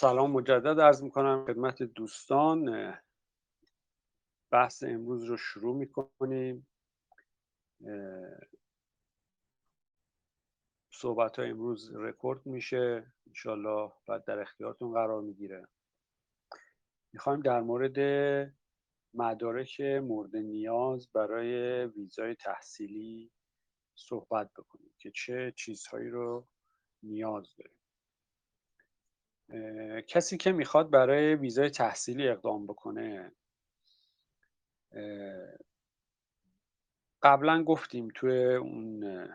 سلام مجدد ارز می‌کنم خدمت دوستان. بحث امروز رو شروع می‌کنیم. صحبت های امروز رکورد میشه. انشالله بعد در اختیارتون قرار می‌گیره. می‌خوایم در مورد مدارک مورد نیاز برای ویزای تحصیلی صحبت بکنیم که چه چیزهایی رو نیاز داریم. کسی که می‌خواد برای ویزای تحصیلی اقدام بکنه. قبلا گفتیم توی اون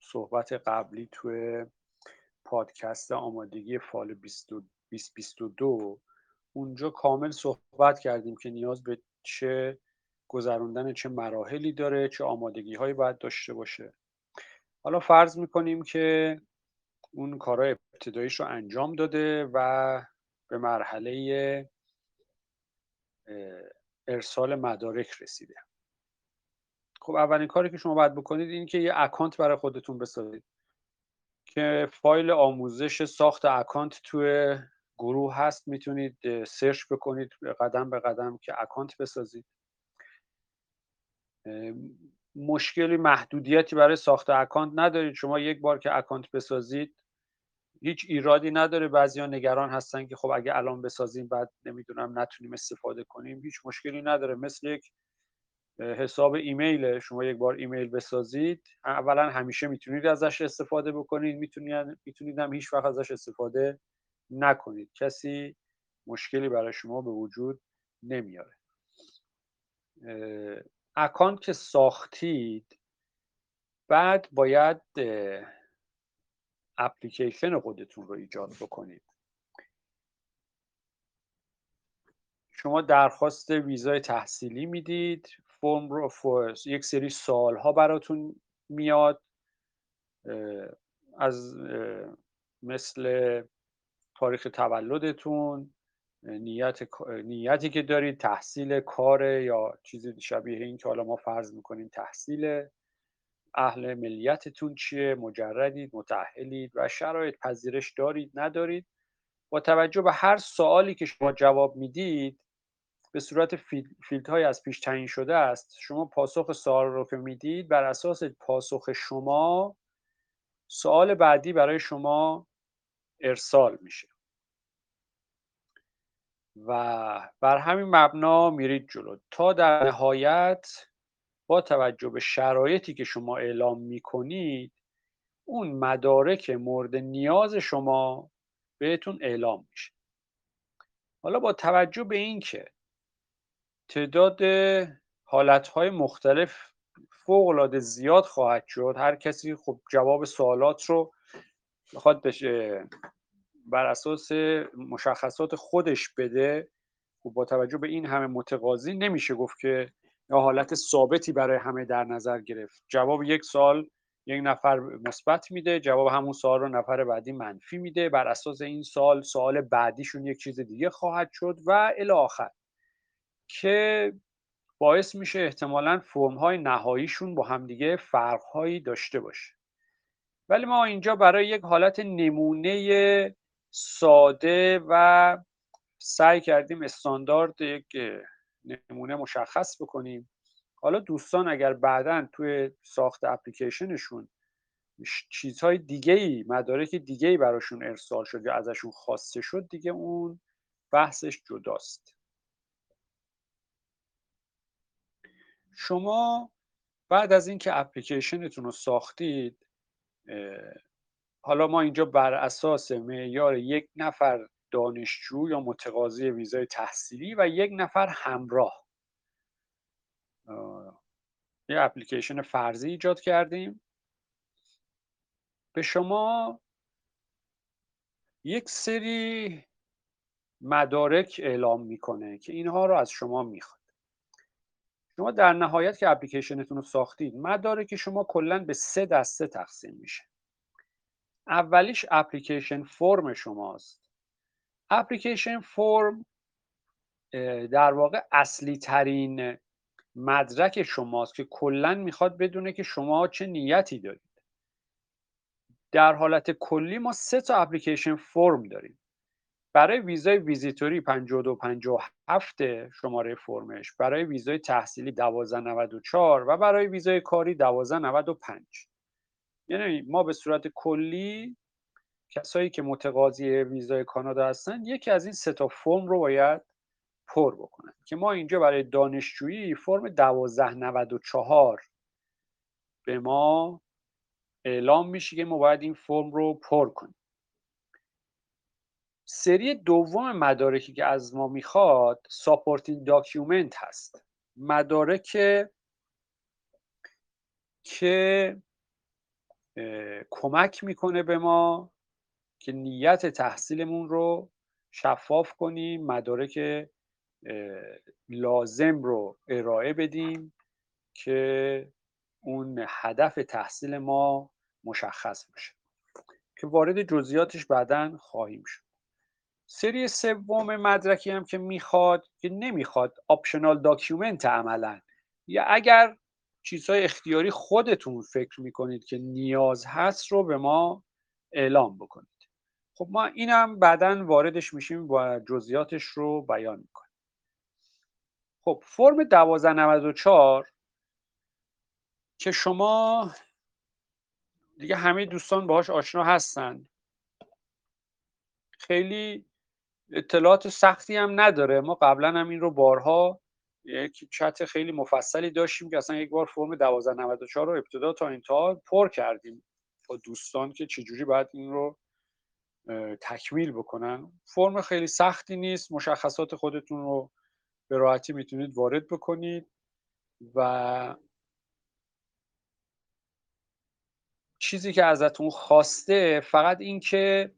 صحبت قبلی توی پادکست آمادگی فال 2022 اونجا کامل صحبت کردیم که نیاز به چه گذروندن چه مراحلی داره چه آمادگی هایی باید داشته باشه. حالا فرض می‌کنیم که اون کارهای ابتداییش رو انجام داده و به مرحله ارسال مدارک رسیده. خب اولین کاری که شما باید بکنید این که یه account برای خودتون بسازید که فایل آموزش ساخت account توی گروه هست. می‌تونید search بکنید قدم به قدم که account بسازید. مشکلی محدودیتی برای ساخت account ندارید. شما یک بار که account بسازید هیچ ایرادی نداره. بعضیا نگران هستن که خب اگه الان بسازیم بعد نمی‌دونم نتونیم استفاده کنیم. هیچ مشکلی نداره. مثل یک حساب ایمیل شما یک بار ایمیل بسازید اولا همیشه می‌تونید ازش استفاده بکنید. می‌تونید می‌تونید هم هیچ وقت ازش استفاده نکنید. کسی مشکلی برای شما به وجود نمیاره. اکانت که ساختید بعد باید اپلیکیشن خودتون رو ایجاد بکنید. شما درخواست ویزای تحصیلی می‌دید فرم رو یک سری سال ها براتون میاد از مثل تاریخ تولدتون نیت نیتی که دارید تحصیل کار یا چیزی شبیه این که حالا ما فرض می‌کنیم تحصیل اهل ملیتتون چیه مجردید متعهلید و شرایط پذیرش دارید ندارید. با توجه به هر سوالی که شما جواب می‌دید به صورت فیلد های از پیش تعیین شده است شما پاسخ سوال رو که می‌دید بر اساس پاسخ شما سوال بعدی برای شما ارسال میشه. و بر همین مبنا میرید جلو. تا در نهایت با توجه به شرایطی که شما اعلام می‌کنید اون مدارک مورد نیاز شما بهتون اعلام میشه. حالا با توجه به اینکه تعداد حالتهای مختلف فوق العاده زیاد خواهد شد هر کسی خب جواب سوالات رو بخواد بشه بر اساس مشخصات خودش بده خب با توجه به این همه متقاضی نمیشه گفت که یا حالت ثابتی برای همه در نظر گرفت. جواب یک سال یک نفر مثبت میده جواب همون سوال رو نفر بعدی منفی میده. بر اساس این سال سوال بعدیشون یک چیز دیگه خواهد شد و الی آخر. که باعث میشه احتمالا فرم های نهاییشون با همدیگه فرق داشته باشه. ولی ما اینجا برای یک حالت نمونه ساده و سعی کردیم استاندارد یک نمونه مشخص بکنیم. حالا دوستان اگر بعدا توی ساخت اپلیکیشنشون چیزهای دیگه ای مدارک دیگه ای براشون ارسال شد یا ازشون خواسته شد دیگه اون بحثش جداست. شما بعد از اینکه اپلیکیشنتون رو ساختید حالا ما اینجا بر اساس معیار یک نفر دانشجو یا متقاضی ویزای تحصیلی و یک نفر همراه. یه اپلیکیشن فرضی ایجاد کردیم. به شما یک سری مدارک اعلام می‌کنه که اینها رو از شما می‌خواد. شما در نهایت که اپلیکیشنتون رو ساختید مدارک شما کلا به سه دسته تقسیم میشه. اولیش اپلیکیشن فرم شماست. اپلیکیشن فرم در واقع اصلی ترین مدرک شماست که کلا می‌خواد بدونه که شما چه نیتی دارید. در حالت کلی ما سه تا اپلیکیشن فرم داریم. برای ویزای ویزیتوری 5257 شماره فرمش برای ویزای تحصیلی 1294 و برای ویزای کاری 1295 یعنی ما به صورت کلی کسایی که متقاضی ویزای کانادا هستن یکی از این سه تا فرم رو باید پر بکنن که ما اینجا برای دانشجویی فرم 1294 به ما اعلام میشه که ما باید این فرم رو پر کنیم. سری دوم مدارکی که از ما می‌خواد supporting document هست. مدارک که کمک می‌کنه به ما که نیت تحصیلمون رو شفاف کنیم مدارک لازم رو ارائه بدیم که اون هدف تحصیل ما مشخص بشه. که وارد جزئیاتش بعدا خواهیم شد. سری سوم مدرکی هم که می‌خواد که نمی‌خواد optional document عملا. یا اگر چیزهای اختیاری خودتون فکر می‌کنید که نیاز هست رو به ما اعلام بکنید. خب ما اینم بعدا واردش میشیم و جزئیاتش رو بیان می‌کنیم. خب فرم 1294 که شما دیگه همه دوستان باهاش آشنا هستن. خیلی اطلاعات سختی هم نداره. ما قبلا هم این رو بارها یک چت خیلی مفصلی داشتیم که اصلا یک بار فرم 1294 رو ابتدا تا انتها پر کردیم. با دوستان که چجوری باید این رو تکمیل بکنن. فرم خیلی سختی نیست. مشخصات خودتون رو به راحتی می‌تونید وارد بکنید و چیزی که ازتون خواسته فقط این که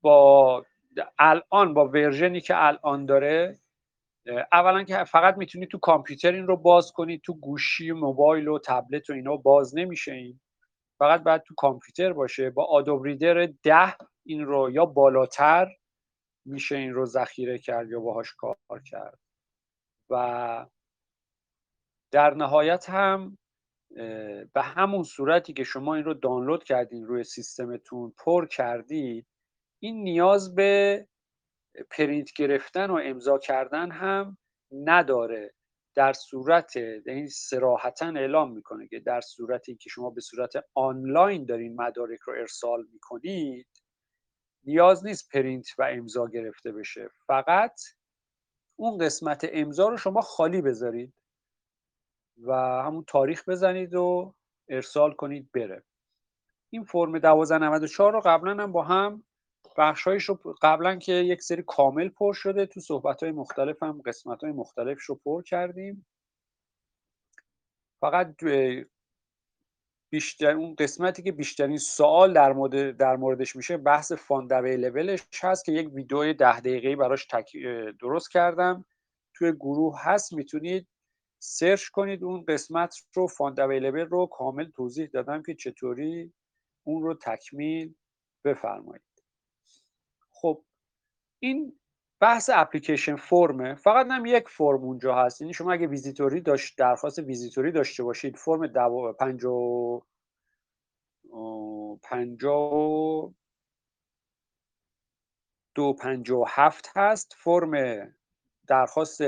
با الان با ورژنی که الان داره اولا که فقط می‌تونید تو کامپیوتر این رو باز کنید تو گوشی موبایل و تبلت و اینا باز نمیشه این. فقط باید تو کامپیوتر باشه. با آدوب ریدر ده این رو یا بالاتر میشه این رو ذخیره کرد یا باهاش کار کرد. و در نهایت هم به همون صورتی که شما این رو دانلود کردین روی سیستمتون پر کردید این نیاز به پرینت گرفتن و امضا کردن هم نداره. در صورت این سراحتا اعلام می‌کنه که در صورتی که شما به صورت آنلاین دارین مدارک رو ارسال می‌کنید نیاز نیست پرینت و امضا گرفته بشه. فقط اون قسمت امضا رو شما خالی بذارید و همون تاریخ بزنید و ارسال کنید بره. این فرم 1294 رو قبلا هم با هم بخشایش رو قبلا که یک سری کامل پر شده تو صحبت های مختلف هم قسمت های مختلفش رو پر کردیم. فقط بیشتر اون قسمتی که بیشترین سوال در مورد در موردش میشه بحث funds available ش هست که یک ویدیو ده دقیقه‌ای براش. درست کردم. توی گروه هست می‌تونید سرچ کنید اون قسمت رو funds available رو. کامل توضیح دادم که چطوری اون رو تکمیل بفرمایید. خب این بحث application form ه. فقط هم یک فرم اونجا هست. یعنی شما اگه ویزیتوری داشت درخواست ویزیتوری داشته باشید فرم دو پنجا پنجا دو پنجا هفت هست. فرم درخواست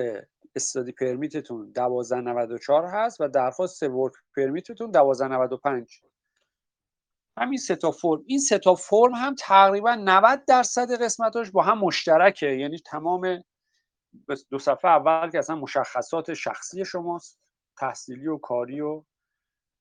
استادی پرمیتتون دوازده نود و چهار هست و درخواست ورک پرمیتتون دوازده نود و پنج. همین سه تا فرم. این سه تا فرم هم تقریبا 90 درصد قسمتاش با هم مشترکه. یعنی تمام دو صفحه اول که اصلا مشخصات شخصی شماست تحصیلی و کاری و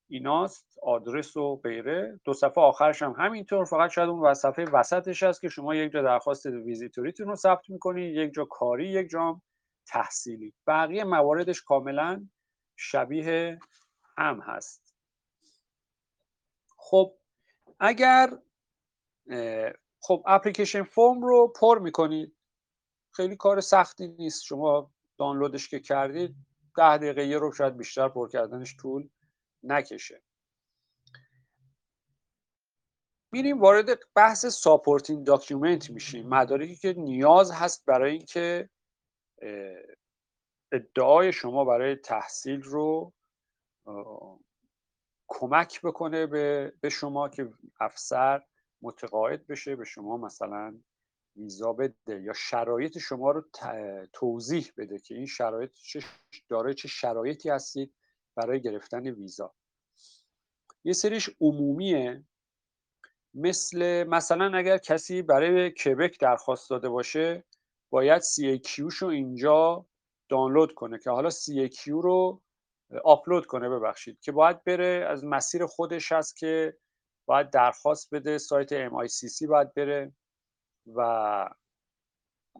ایناست آدرس و غیره. دو صفحه آخرش هم همینطور. فقط شاید اون صفحه وسطش هست که شما یک جا درخواست ویزیتوریتون رو ثبت می‌کنید یک جا کاری یک جا تحصیلی. بقیه مواردش کاملا شبیه هم هست. خب اگر خب اپلیکیشن فرم رو پر می‌کنید خیلی کار سختی نیست. شما دانلودش که کردید ده دقیقه یه رو شاید بیشتر پر کردنش طول نکشه. میریم وارد بحث supporting document میشیم. مدارکی که نیاز هست برای اینکه ادعای شما برای تحصیل رو کمک بکنه به, به شما که افسر متقاعد بشه به شما مثلا ویزا بده یا شرایط شما رو توضیح بده که این شرایط چه داره چه شرایطی هستید برای گرفتن ویزا. یه سریش عمومیه مثل مثلا اگر کسی برای کبک درخواست داده باشه باید CAQ شو اینجا دانلود کنه که حالا CAQ رو آپلود کنه ببخشید که باید بره از مسیر خودش هست که باید درخواست بده سایت MICC باید بره و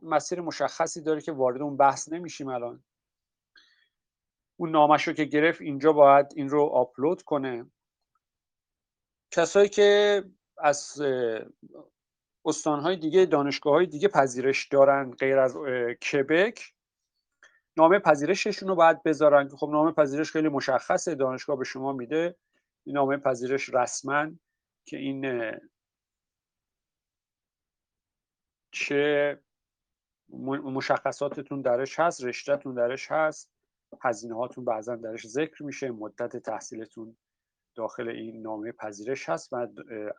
مسیر مشخصی داره که وارد اون بحث نمیشیم الان. اون نامش رو که گرفت اینجا باید این رو آپلود کنه. کسایی که از استانهای دیگه دانشگاه های دیگه پذیرش دارن غیر از کبک نامه پذیرششون رو باید بذارن. که خب نامه پذیرش خیلی مشخصه. دانشگاه به شما میده. این نامه پذیرش رسما که این چه مشخصاتتون درش هست رشتهتون درش هست. هزینه هاتون بعضا درش ذکر میشه. مدت تحصیلتون داخل این نامه پذیرش هست. و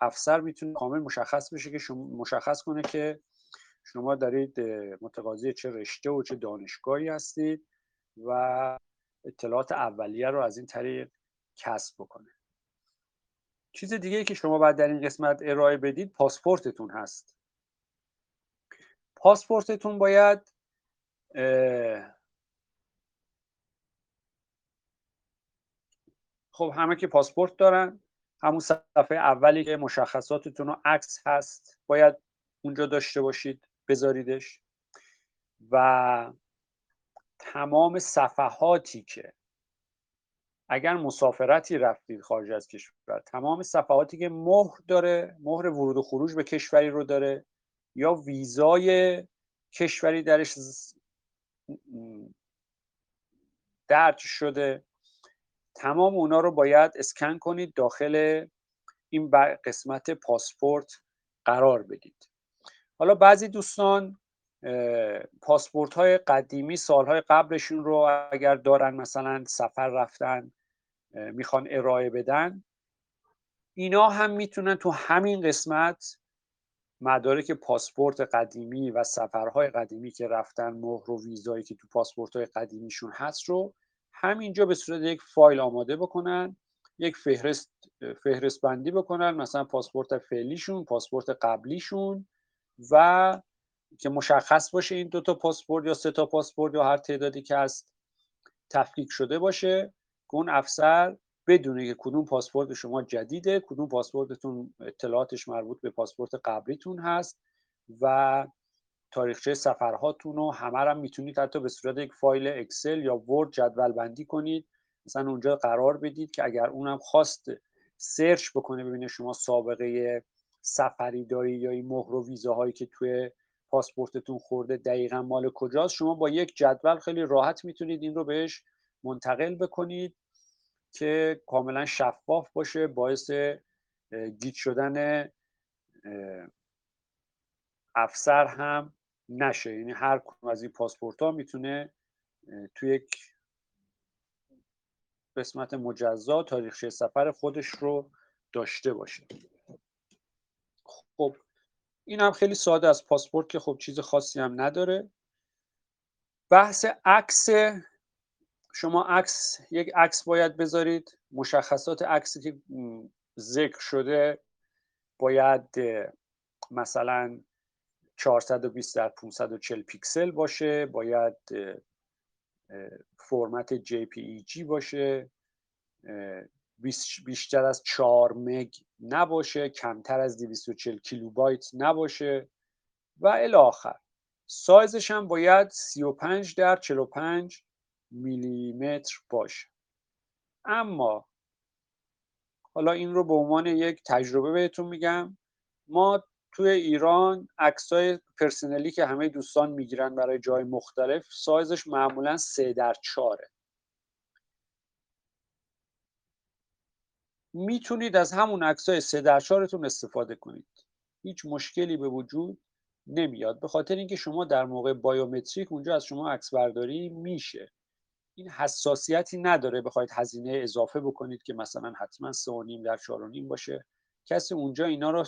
افسر می‌تونه کامل مشخص بشه که شما مشخص کنه که شما دارید متقاضی چه رشته و چه دانشگاهی هستید و اطلاعات اولیه رو از این طریق کسب بکنه. چیز دیگه که شما باید در این قسمت ارائه بدید پاسپورتتون هست. پاسپورتتون باید خب همه که پاسپورت دارن همون صفحه اولی که مشخصاتتون و عکس هست باید اونجا داشته باشید. بذاریدش. و تمام صفحاتی که اگر مسافرتی رفتید خارج از کشور تمام صفحاتی که مهر داره مهر ورود و خروج به کشوری رو داره یا ویزای کشوری درش درج شده تمام اونا رو باید اسکن کنید داخل این قسمت پاسپورت قرار بدید. حالا بعضی دوستان پاسپورت های قدیمی سالهای قبلشون رو اگر دارن مثلا سفر رفتن می‌خوان ارائه بدن اینا هم می‌تونن تو همین قسمت مدارک پاسپورت قدیمی و سفرهای قدیمی که رفتن مهر و ویزایی که تو پاسپورت های قدیمیشون هست رو همینجا به صورت یک فایل آماده بکنن یک فهرست فهرست بندی بکنن مثلا پاسپورت فعلیشون پاسپورت قبلیشون و که مشخص باشه این دوتا پاسپورت یا سه تا پاسپورت یا هر تعدادی که هست تفکیک شده باشه که اون افسر بدونه که کدوم پاسپورت شما جدیده کدوم پاسپورتتون اطلاعاتش مربوط به پاسپورت قبلیتون هست و تاریخچه سفرهاتون رو همه هم می‌تونید حتی به صورت یک فایل Excel یا Word جدول بندی کنید. مثلا اونجا قرار بدید که اگر اونم خواست سرچ بکنه ببینه شما سابقه سفری داری یا این مهر و ویزاهایی که توی پاسپورتتون خورده دقیقا مال کجاست. شما با یک جدول خیلی راحت می‌تونید این رو بهش منتقل بکنید که کاملا شفاف باشه باعث گیت شدن افسر هم نشه. یعنی هر کدوم از این پاسپورت ها می‌تونه توی یک قسمت مجزا تاریخچه سفر خودش رو داشته باشه. خب این هم خیلی ساده از پاسپورت که خب چیز خاصی هم نداره. بحث عکس. شما عکس یک عکس باید بذارید. مشخصات عکسی که ذکر شده باید مثلا 420 در 540 پیکسل باشه. باید فرمت JPEG باشه. بیشتر از 4 مگ نباشه کمتر از 240 کیلوبایت نباشه و الی آخر. سایزش هم باید 35 در 45 میلیمتر باشه. اما حالا این رو به عنوان یک تجربه بهتون میگم. ما توی ایران عکسای پرسنلی که همه دوستان می‌گیرن برای جای مختلف سایزش معمولا سه در چاره می‌تونید از همون عکسای سه در استفاده کنید. هیچ مشکلی به وجود نمیاد. به خاطر اینکه شما در موقع بایومتریک اونجا از شما عکس برداری میشه. این حساسیتی نداره بخواید هزینه اضافه بکنید که مثلا حتما سه و نیم در چهار و نیم باشه. کسی اونجا اینا رو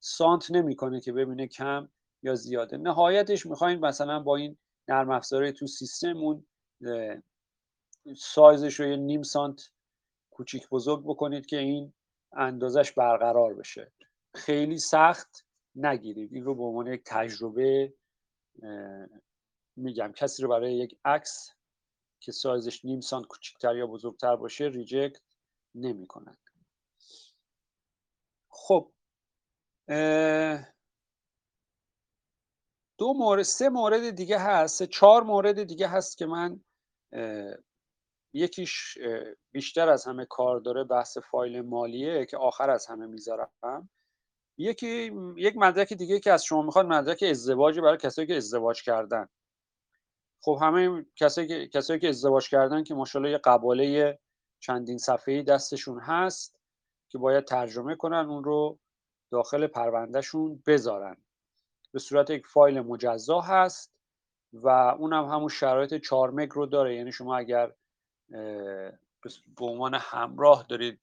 سانت نمی‌کنه که ببینه کم یا زیاده. نهایتش می‌خواین مثلا با این نرم افزاره تو سیستم اون سایزش رو یه نیم سانت کوچیک بزرگ بکنید که این اندازش برقرار بشه. خیلی سخت نگیرید. این رو به عنوان یک تجربه میگم. کسی رو برای یک عکس که سایزش نیم سانت کوچکتر یا بزرگتر باشه ریجکت نمی کنند خب دو مورد سه مورد دیگه هست. چهار مورد دیگه هست که من یکیش بیشتر از همه کار داره بحث فایل مالیه که آخر از همه می‌ذارم. یکی یک مدرک دیگه که از شما می‌خواد مدرک ازدواج برای کسایی که ازدواج کردن. خب همه کسایی که کسایی که ازدواج کردن که ماشاءالله یه قباله چندین صفحه‌ای دستشون هست که باید ترجمه کنن اون رو داخل پروندهشون بذارن. به صورت یک فایل مجزا هست و اونم هم همون شرایط 4 مگ رو داره. یعنی شما اگر به عنوان همراه دارید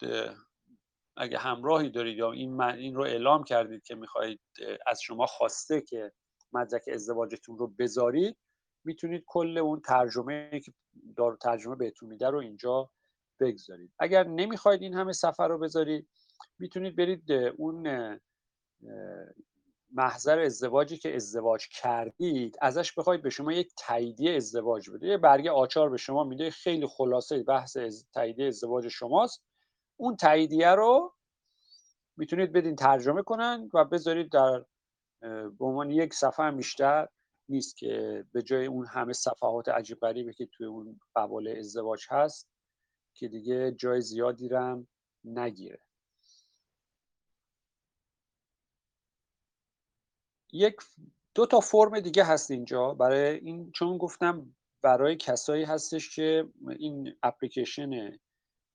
اگه همراهی دارید یا این این رو اعلام کردید که می‌خواهید از شما خواسته که مدرک ازدواجتون رو بذارید می‌تونید کل اون ترجمه که دار ترجمه بهتون میده رو اینجا بگذارید. اگر نمی‌خواید این همه سفر رو بذارید می‌تونید برید اون محضر ازدواجی که ازدواج کردید ازش بخواید به شما یک تاییدیه ازدواج بده. یه برگه آچار به شما میده. خیلی خلاصه بحث از تاییدیه ازدواج شماست. اون تاییدیه رو می‌تونید بدین ترجمه کنن و بذارید در به عنوان یک صفحه هم بیشتر نیست که به جای اون همه صفحات عجیب غریبه که توی اون قبال ازدواج هست که دیگه جای زیادی رم نگیره. یک دو تا فرم دیگه هست اینجا. برای این چون گفتم برای کسایی هستش که این اپلیکیشن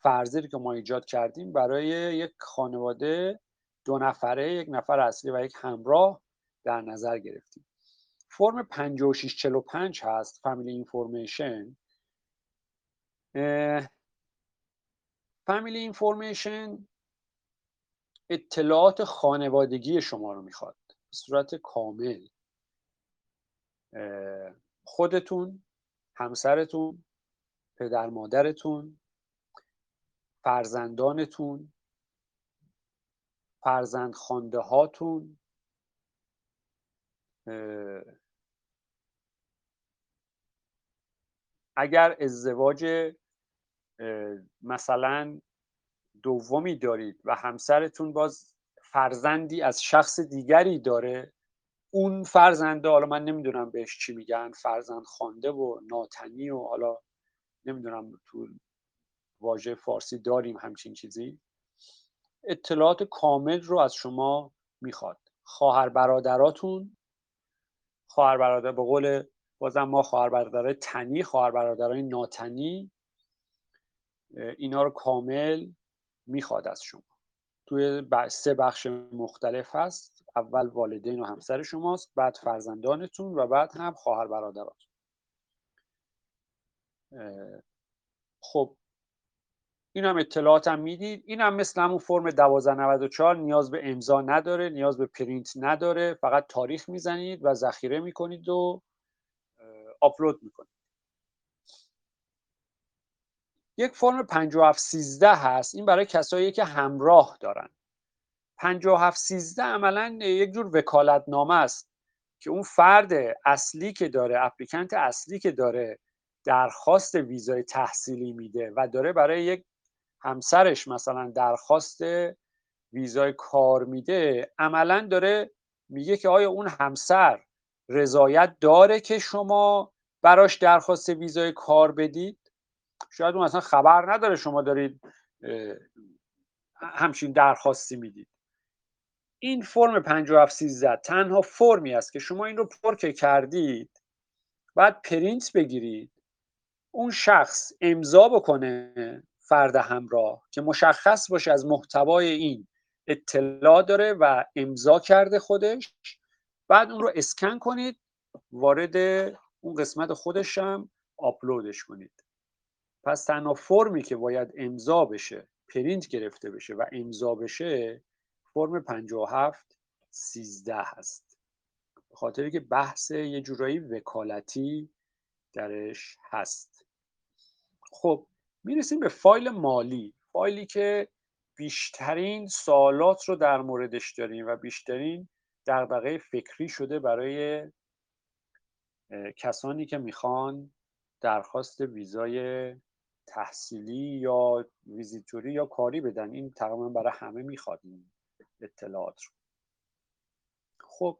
فرضی که ما ایجاد کردیم برای یک خانواده دو نفره یک نفر اصلی و یک همراه در نظر گرفتیم. فرم 5645 هست فامیلی اینفورمیشن فامیلی اینفورمیشن اطلاعات خانوادگی شما رو می‌خواد. صورت کامل خودتون همسرتون پدر مادرتون فرزندانتون فرزند خانده هاتون اگر ازدواج مثلا دومی دارید و همسرتون باز فرزندی از شخص دیگری داره اون فرزنده حالا من نمی‌دونم بهش چی میگن فرزند خوانده و ناتنی و حالا نمی‌دونم تو واژه فارسی داریم همچین چیزی. اطلاعات کامل رو از شما می‌خواد. خواهر برادراتون خواهر برادر به قول بازم ما خواهر برادرای تنی خواهر برادرای ناتنی اینا رو کامل می‌خواد از شما. توی سه بخش مختلف هست. اول والدین و همسر شماست بعد فرزندانتون و بعد هم خواهر برادراتون خب این هم اطلاعات هم می‌دید. این هم مثل همون فرم 1294 نیاز به امضا نداره نیاز به پرینت نداره. فقط تاریخ می‌زنید و ذخیره می‌کنید و آپلود می‌کنید. یک فرم 5713 هست. این برای کسایی که همراه دارن. 5713 عملا یک جور وکالت نامه است که اون فرد اصلی که داره اپلیکنت اصلی که داره درخواست ویزای تحصیلی میده و داره برای یک همسرش مثلا درخواست ویزای کار میده عملا داره میگه که آیا اون همسر رضایت داره که شما براش درخواست ویزای کار بدید شاید اون اصلا خبر نداره شما دارید همچین درخواستی می‌دید. این فرم 5713 تنها فرمی است که شما این رو پر کردید بعد پرینت بگیرید. اون شخص امضا بکنه فرد همراه که مشخص باشه از محتوای این اطلاع داره و امضا کرده خودش. بعد اون رو اسکن کنید وارد اون قسمت خودش هم آپلودش کنید. پس تنها فرمی که باید امضا بشه پرینت گرفته بشه و امضا بشه فرم 57 13 هست. به خاطری که بحث یه جورایی وکالتی درش هست. خب می‌رسیم به فایل مالی. فایلی که بیشترین سوالات رو در موردش داریم و بیشترین دغدغه فکری شده برای کسانی که می‌خوان درخواست ویزای تحصیلی یا ویزیتوری یا کاری بدن این تقریبا برای همه می‌خواد این اطلاعات رو. خب.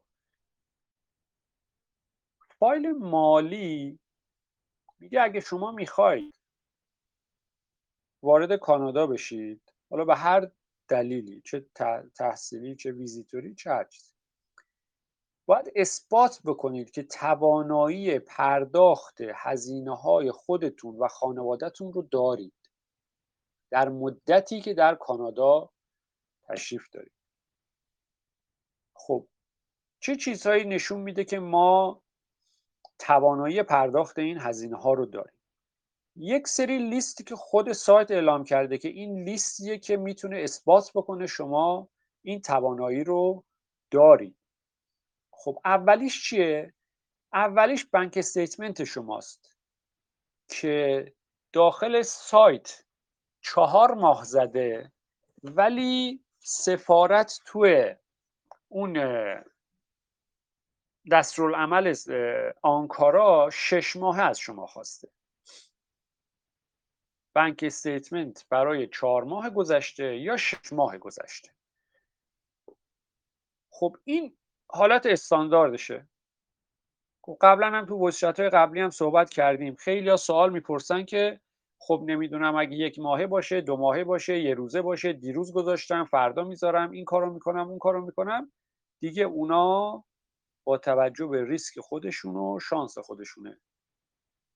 فایل مالی میگه اگه شما می‌خواید وارد کانادا بشید حالا به هر دلیلی چه تحصیلی چه ویزیتوری چه هر چیزی. باید اثبات بکنید که توانایی پرداخت هزینه های خودتون و خانوادهتون رو دارید. در مدتی که در کانادا تشریف دارید. خب چه چیزهایی نشون میده که ما توانایی پرداخت این هزینه ها رو داریم؟ یک سری لیستی که خود سایت اعلام کرده که این لیستیه که می‌تونه اثبات بکنه شما این توانایی رو دارید. خب اولیش چیه؟ اولیش بانک استیتمنت شماست که داخل سایت چهار ماه زده ولی سفارت توی اون دستورالعمل آنکارا شش ماه از شما خواسته. بانک استیتمنت برای چهار ماه گذشته یا شش ماه گذشته؟ خب این حالت استانداردشه. قبلا هم تو وضعیت های قبلی هم صحبت کردیم. خیلی ها سوال می‌پرسن که خب نمی‌دونم اگه یک ماهه باشه دو ماهه باشه یه روزه باشه دیروز گذاشتم فردا می‌ذارم این کارو می‌کنم اون کارو می‌کنم. دیگه اونا با توجه به ریسک خودشون و شانس خودشونه.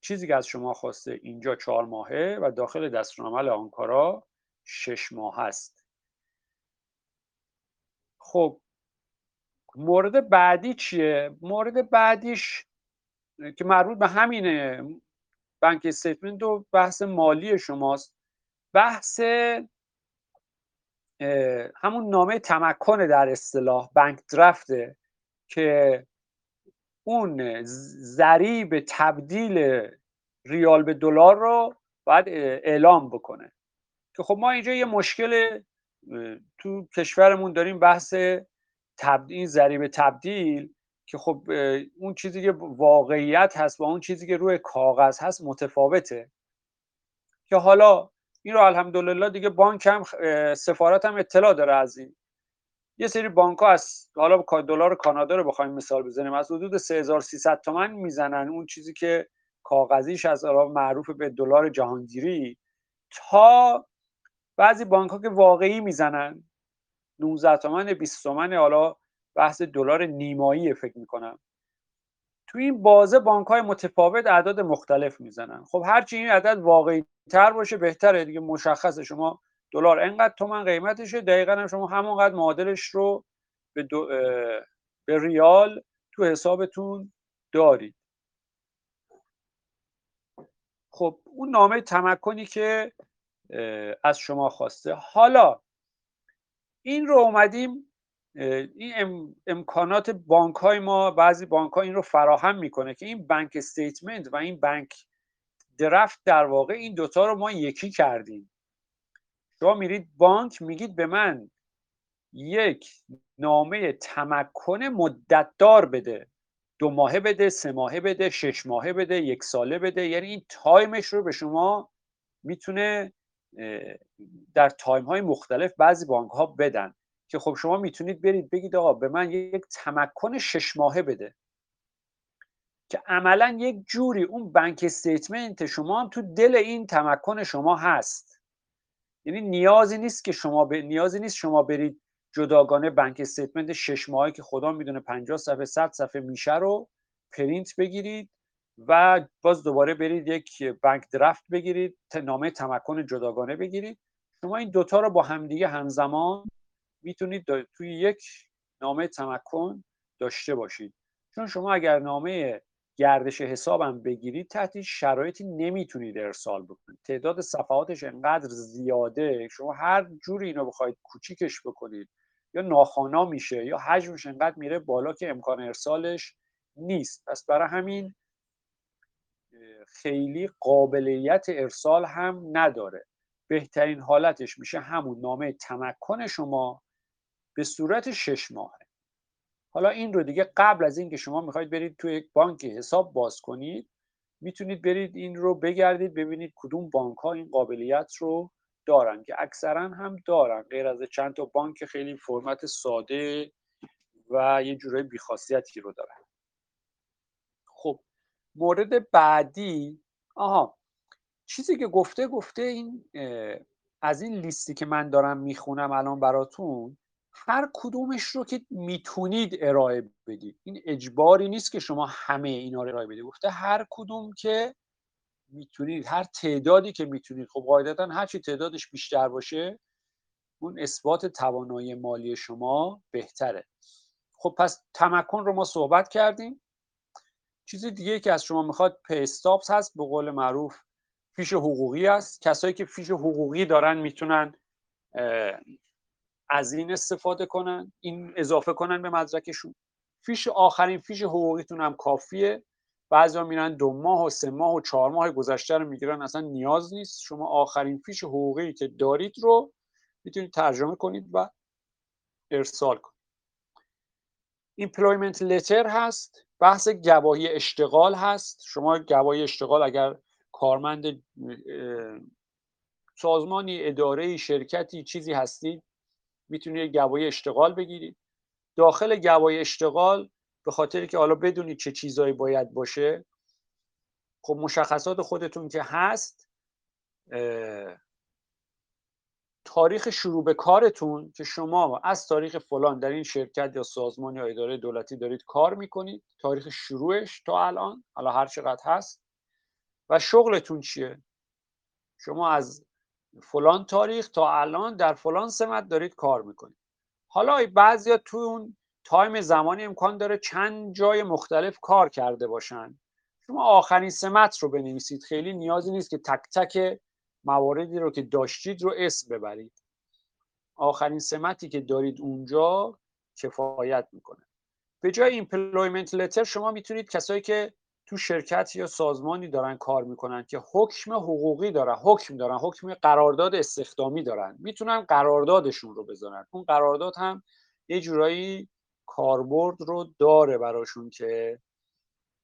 چیزی که از شما خواسته اینجا چهار ماهه و داخل دستورالعمل آنکارا شش ماه هست. خب مورد بعدی چیه؟ مورد بعدیش که مربوط به همینه بانک استیتمنت و بحث مالی شماست. بحث همون نامه تمکن در اصطلاح بانک درفته که اون ضریب تبدیل ریال به دلار رو باید اعلام بکنه. که خب ما اینجا یه مشکل تو کشورمون داریم بحث تبدیل ضریب تبدیل که خب اون چیزی که واقعیت هست با اون چیزی که روی کاغذ هست متفاوته. که حالا این رو الحمدلله دیگه بانک هم سفارت هم اطلاع داره از این. یه سری بانک ها از حالا دلار کانادا رو بخوایم مثال بزنیم از حدود 3300 تومن می‌زنن اون چیزی که کاغذیش از معروف به دلار جهانگیری تا بعضی بانک ها که واقعی می‌زنن. 19 تومن 20 تومن حالا بحث دلار نیمایی فکر می‌کنم. تو این بازه بانک های متفاوت اعداد مختلف می‌زنن. خب هرچی این عدد واقعی تر باشه بهتره دیگه مشخصه. شما دلار انقدر تومن قیمتشه دقیقا هم شما همونقدر معادلش رو به, به ریال تو حسابتون دارید. خب اون نامه تمکنی که از شما خواسته. حالا این رو اومدیم این امکانات بانک های ما بعضی بانک ها این رو فراهم می‌کنه که این بانک استیتمنت و این بانک درفت در واقع این دوتا رو ما یکی کردیم. شما میرید بانک میگید به من یک نامه تمکن مدتدار بده. دو ماهه بده سه ماهه بده شش ماهه بده یک ساله بده. یعنی این time ش رو به شما می‌تونه در time های مختلف بعضی بانک ها بدن که خب شما می‌تونید برید بگید آقا به من یک تمکن شش ماهه بده. که عملا یک جوری اون bank statement شما هم تو دل این تمکن شما هست. یعنی نیازی نیست که شما ب... نیازی نیست شما برید جداگانه bank statement شش ماهه که خدا می‌دونه 50 صفحه 100 صفحه میشه رو پرینت بگیرید. و باز دوباره برید یک bank draft بگیرید نامه تمکن جداگانه بگیرید. شما این دوتا رو با همدیگه همزمان می‌تونید توی یک نامه تمکن داشته باشید. چون شما اگر نامه گردش حسابم بگیرید تحت شرایطی نمی‌تونید ارسال بکنید. تعداد صفحاتش انقدر زیاده شما هر جوری اینو بخواید کوچیکش بکنید یا ناخوانا میشه یا حجمش انقدر میره بالا که امکان ارسالش نیست. پس برای همین خیلی قابلیت ارسال هم نداره. بهترین حالتش میشه همون نامه تمکن شما به صورت شش ماهه. حالا این رو دیگه قبل از اینکه شما می‌خواید برید توی یک بانک حساب باز کنید می‌تونید برید این رو بگردید ببینید کدوم بانک ها این قابلیت رو دارن که اکثرا هم دارن. غیر از چند تا بانک خیلی فرمت ساده و یه جورای بیخاصیتی رو دارن. مورد بعدی آها چیزی که گفته گفته این از این لیستی که من دارم می‌خونم الان براتون هر کدومش رو که می‌تونید ارائه بدید. این اجباری نیست که شما همه اینا رو ارائه بدید. گفته هر کدوم که می‌تونید هر تعدادی که می‌تونید. خب قاعدتا هر چی تعدادش بیشتر باشه اون اثبات توانایی مالی شما بهتره. خب پس تمکن رو ما صحبت کردیم. چیز دیگه که از شما می‌خواد پیستاپس هست به قول معروف فیش حقوقی است. کسایی که فیش حقوقی دارن می‌تونن از این استفاده کنن این اضافه کنن به مدرکشون. فیش آخرین فیش حقوقیتون هم کافیه. بعضیا میرن دو ماه و سه ماه و چهار ماه گذشته رو می‌گیرن اصلا نیاز نیست. شما آخرین فیش حقوقی که دارید رو می‌تونید ترجمه کنید و ارسال کنید. employment letter هست. بحث گواهی اشتغال هست. شما گواهی اشتغال اگر کارمند سازمانی اداره شرکتی چیزی هستید می‌تونید گواهی اشتغال بگیرید. داخل گواهی اشتغال به خاطر که حالا بدونید چه چیزایی باید باشه خب مشخصات خودتون که هست تاریخ شروع به کارتون که شما از تاریخ فلان در این شرکت یا سازمان یا اداره دولتی دارید کار می‌کنید تاریخ شروعش تا الان حالا هر چقدر هست و شغلتون چیه؟ شما از فلان تاریخ تا الان در فلان سمت دارید کار می‌کنید. حالا بعضیا تو اون time زمانی امکان داره چند جای مختلف کار کرده باشن. شما آخرین سمت رو بنویسید. خیلی نیازی نیست که تک تک مواردی رو که داشتید رو اسم ببرید. آخرین سمتی که دارید اونجا کفایت می‌کنه. به جای employment letter شما می‌تونید کسایی که تو شرکت یا سازمانی دارن کار می‌کنن که حکم حقوقی دارن حکم دارن حکم قرارداد استخدامی دارن می‌تونن قراردادشون رو بذارن اون قرارداد هم یه جورایی کاربرد رو داره براشون که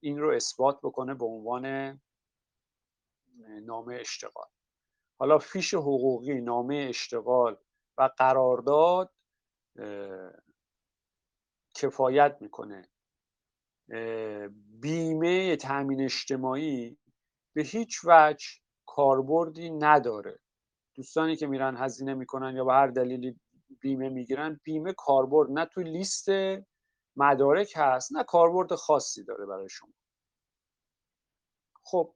این رو اثبات بکنه به عنوان نامه اشتغال. حالا فیش حقوقی نامه اشتغال و قرارداد کفایت می‌کنه. بیمه تامین اجتماعی به هیچ وجه کاربردی نداره. دوستانی که میرن هزینه می‌کنن یا به هر دلیلی بیمه می‌گیرن بیمه کاربرد نه توی لیست مدارک هست نه کاربرد خاصی داره برای شما. خب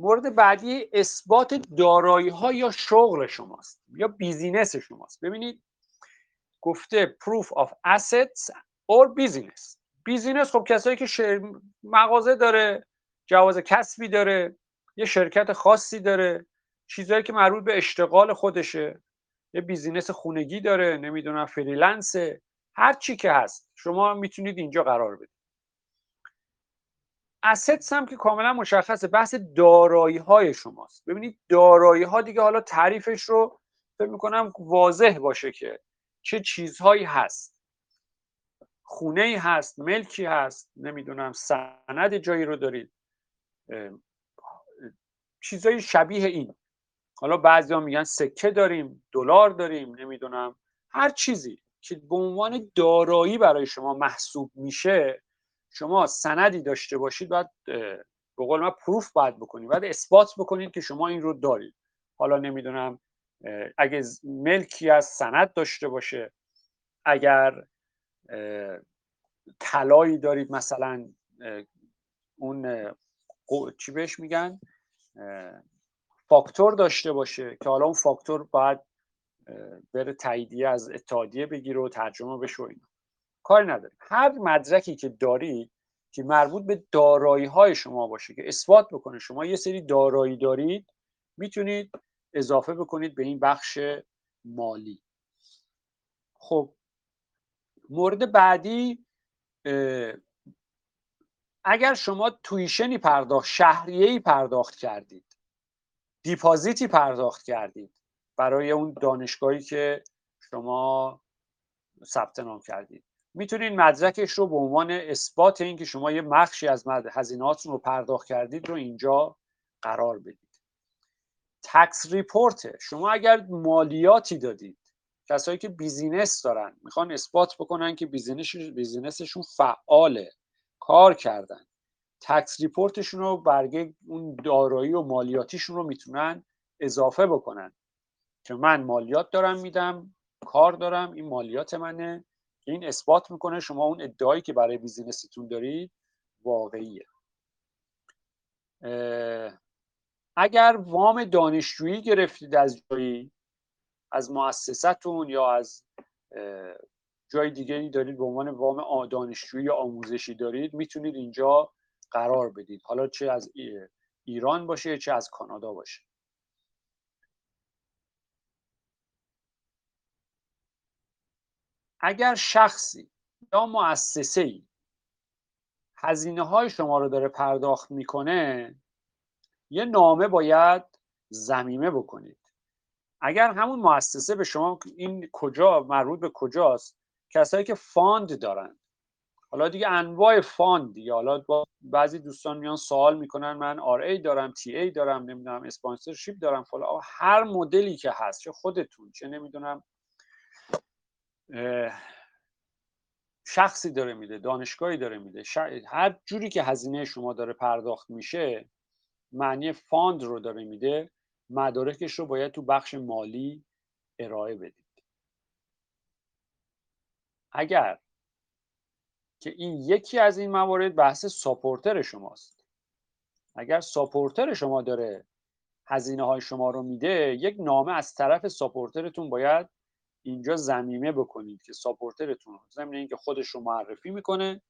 مورد بعدی اثبات دارایی ها یا شغل شماست یا business شماست. ببینید گفته proof of assets or business. business خب کسایی که شر... مغازه داره جواز کسبی داره یه شرکت خاصی داره چیزهایی که مربوط به اشتغال خودشه. یه business خونگی داره نمی‌دونم freelance ه هر چی که هست. شما می‌تونید اینجا قرار بدید. assets هم که کاملا مشخصه. بحث دارایی های شماست. ببینید دارایی ها دیگه حالا تعریفش رو فکر می‌کنم واضح باشه که چه چیزهایی هست. خونه ای هست ملکی هست نمی‌دونم سند جایی رو دارید. چیزهای شبیه این. حالا بعضیا میگن سکه داریم دلار داریم نمی‌دونم هر چیزی که به عنوان دارایی برای شما محسوب میشه شما سندی داشته باشید باید به قول من پروف باید بکنید. باید اثبات بکنید که شما این رو دارید. حالا نمی‌دونم اگه ملکی از سند داشته باشه اگر طلایی دارید مثلا اون چی بهش میگن؟ فاکتور داشته باشه که حالا اون فاکتور باید بره تاییدیه از اتحادیه بگیره و ترجمه بشه کاری نداریم هر مدرکی که دارید که مربوط به دارایی های شما باشه که اثبات بکنه شما یه سری دارایی دارید می‌تونید اضافه بکنید به این بخش مالی. خب مورد بعدی اگر شما تویشنی پرداخت شهریه‌ای پرداخت کردید دیپازیتی پرداخت کردید برای اون دانشگاهی که شما ثبت نام کردید. می‌تونید مدرکش رو به عنوان اثبات اینکه شما یه مخشی از هزینهاتون رو پرداخت کردید رو اینجا قرار بدید. tax report شما اگر مالیاتی دادید کسایی که business دارن می‌خوان اثبات بکنن که business business شون فعاله کار کردن. tax report شون رو برگه اون دارایی و مالیاتیشون رو می‌تونن اضافه بکنن. که من مالیات دارم میدم کار دارم این مالیات منه. این اثبات می‌کنه شما اون ادعایی که برای business تون دارید واقعیه. اگر وام دانشجویی گرفتید از جایی از مؤسستون یا از جای دیگری دارید به عنوان وام دانشجویی یا آموزشی دارید می‌تونید اینجا قرار بدید. حالا چه از ایران باشه چه از کانادا باشه. اگر شخصی یا مؤسسه ای هزینه های شما رو داره پرداخت می‌کنه یه نامه باید ضمیمه بکنید. اگر همون مؤسسه به شما این کجا مربوط به کجاست؟ کسایی که fund دارن. حالا دیگه انواع fund دیگه. حالا بعضی دوستان میان سوال می‌کنن من RA دارم TA دارم نمی‌دونم sponsorship دارم فلا هر مدلی که هست چه خودتون چه نمی‌دونم شخصی داره میده دانشگاهی داره میده. هر جوری که هزینه شما داره پرداخت میشه معنی fund رو داره میده مدارکش رو باید تو بخش مالی ارائه بدید. اگر که این یکی از این موارد بحث supporter شماست اگر supporter شما داره هزینه های شما رو میده یک نامه از طرف supporter تون باید اینجا زمیمه بکنید که ساپورترتون ضمن اینکه خودش رو معرفی می‌کنه.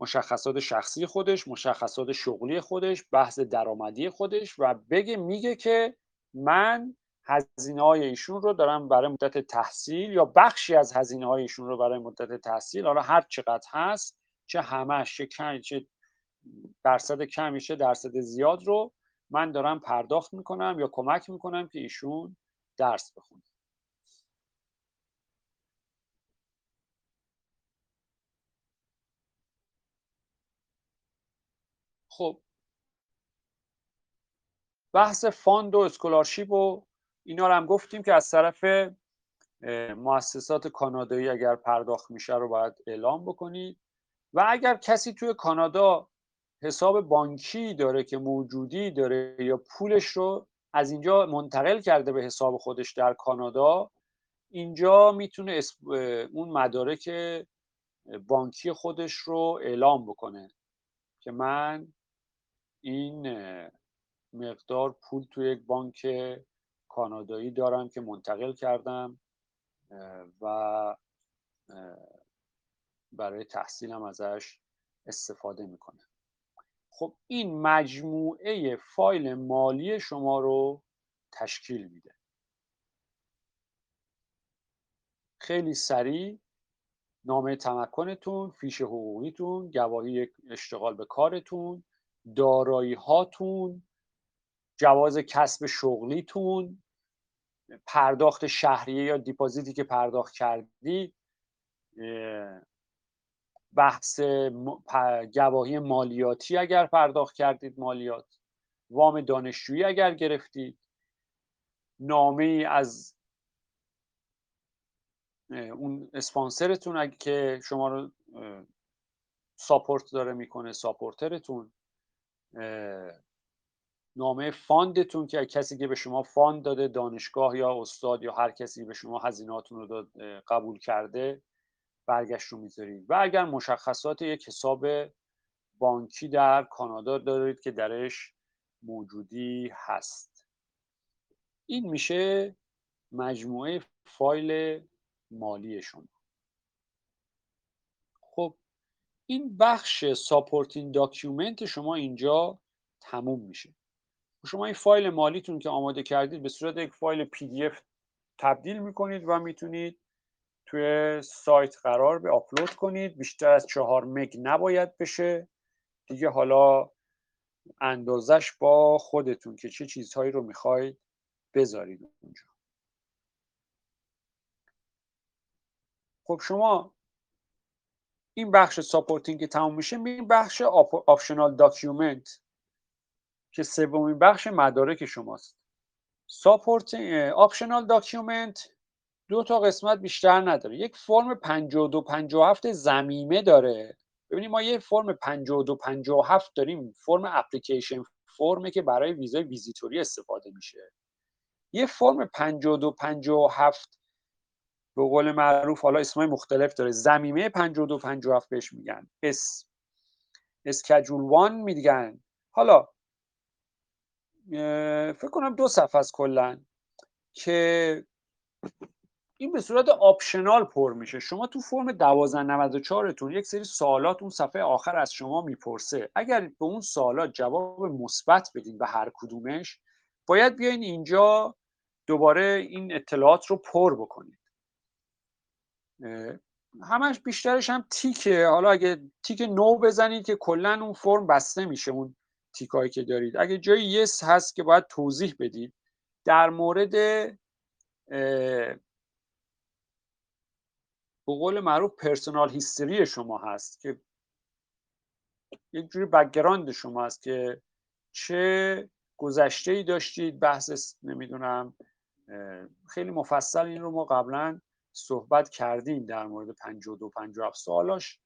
مشخصات شخصی خودش مشخصات شغلی خودش بحث درآمدی خودش و بگه میگه که من هزینه های ایشون رو دارم برای مدت تحصیل یا بخشی از هزینه های ایشون رو برای مدت تحصیل حالا هر چقدر هست چه همش چه کم چه درصد کمی چه درصد زیاد رو من دارم پرداخت می‌کنم یا کمک می‌کنم که ایشون درس بخونه. خب. بحث fund و scholarship و اینا رو هم گفتیم که از طرف مؤسسات کانادایی اگر پرداخت میشه رو باید اعلام بکنید. و اگر کسی توی کانادا حساب بانکی داره که موجودی داره یا پولش رو از اینجا منتقل کرده به حساب خودش در کانادا اینجا می‌تونه اون مدارک بانکی خودش رو اعلام بکنه که من این مقدار پول توی یک بانک کانادایی دارم که منتقل کردم و برای تحصیلم ازش استفاده می‌کنه خب این مجموعه فایل مالی شما رو تشکیل میده. خیلی سریع نامه تمکنتون فیش حقوقیتون گواهی اشتغال به کارتون دارایی هاتون جواز کسب شغلیتون پرداخت شهریه یا دیپازیتی که پرداخت کردید بحث گواهی مالیاتی اگر پرداخت کردید مالیات. وام دانشجویی اگر گرفتید. نامه ای از اون اسپانسرتون اگه که شما رو ساپورت داره می‌کنه ساپورترتون. نامه fund تون که کسی که به شما fund داده دانشگاه یا استاد یا هر کسی به شما هزینهاتون رو قبول کرده. برگشت رو می‌ذارید و اگر مشخصات یک حساب بانکی در کانادا دارید که درش موجودی هست. این میشه مجموعه فایل مالی شما. این بخش supporting document شما اینجا تموم میشه. شما این فایل مالیتون که آماده کردید به صورت یک file PDF تبدیل می‌کنید و می‌تونید توی سایت قرار به آپلود کنید. بیشتر از چهار مگ نباید بشه. دیگه حالا اندازش با خودتون که چه چیزهایی رو می‌خواید بذارید اونجا. خب شما این بخش supporting که تموم میشه میریم بخش optional document که سومین بخش مدارک شماست. support optional document دو تا قسمت بیشتر نداره. یک فرم 52 57 ضمیمه داره. ببینید ما یه فرم 52 57 داریم. فرم application form ه که برای ویزای ویزیتوری استفاده میشه. یه فرم 52 57 به قول معروف حالا اسمای مختلف داره. ضمیمه 52 57 بهش میگن. اس. schedule 1 میگن. حالا فکر کنم دو صفحه از کلا که این به صورت optional پر میشه. شما تو فرم 1294 تون یک سری سوالات اون صفحه آخر از شما می‌پرسه. اگر به اون سوالات جواب مثبت بدین به هر کدومش باید بیاین اینجا دوباره این اطلاعات رو پر بکنید. همش بیشترش هم تیکه. حالا اگه تیک نو بزنید که کلا اون فرم بسته میشه اون تیکایی که دارید. اگه جای یس هست که باید توضیح بدید. در مورد به قول معروف پرسونال هیستری شما هست که یک جوری background شما هست که چه گذشته ای داشتید بحث نمی‌دونم خیلی مفصل این رو ما قبلا صحبت کردیم در مورد 52 57 سوالاش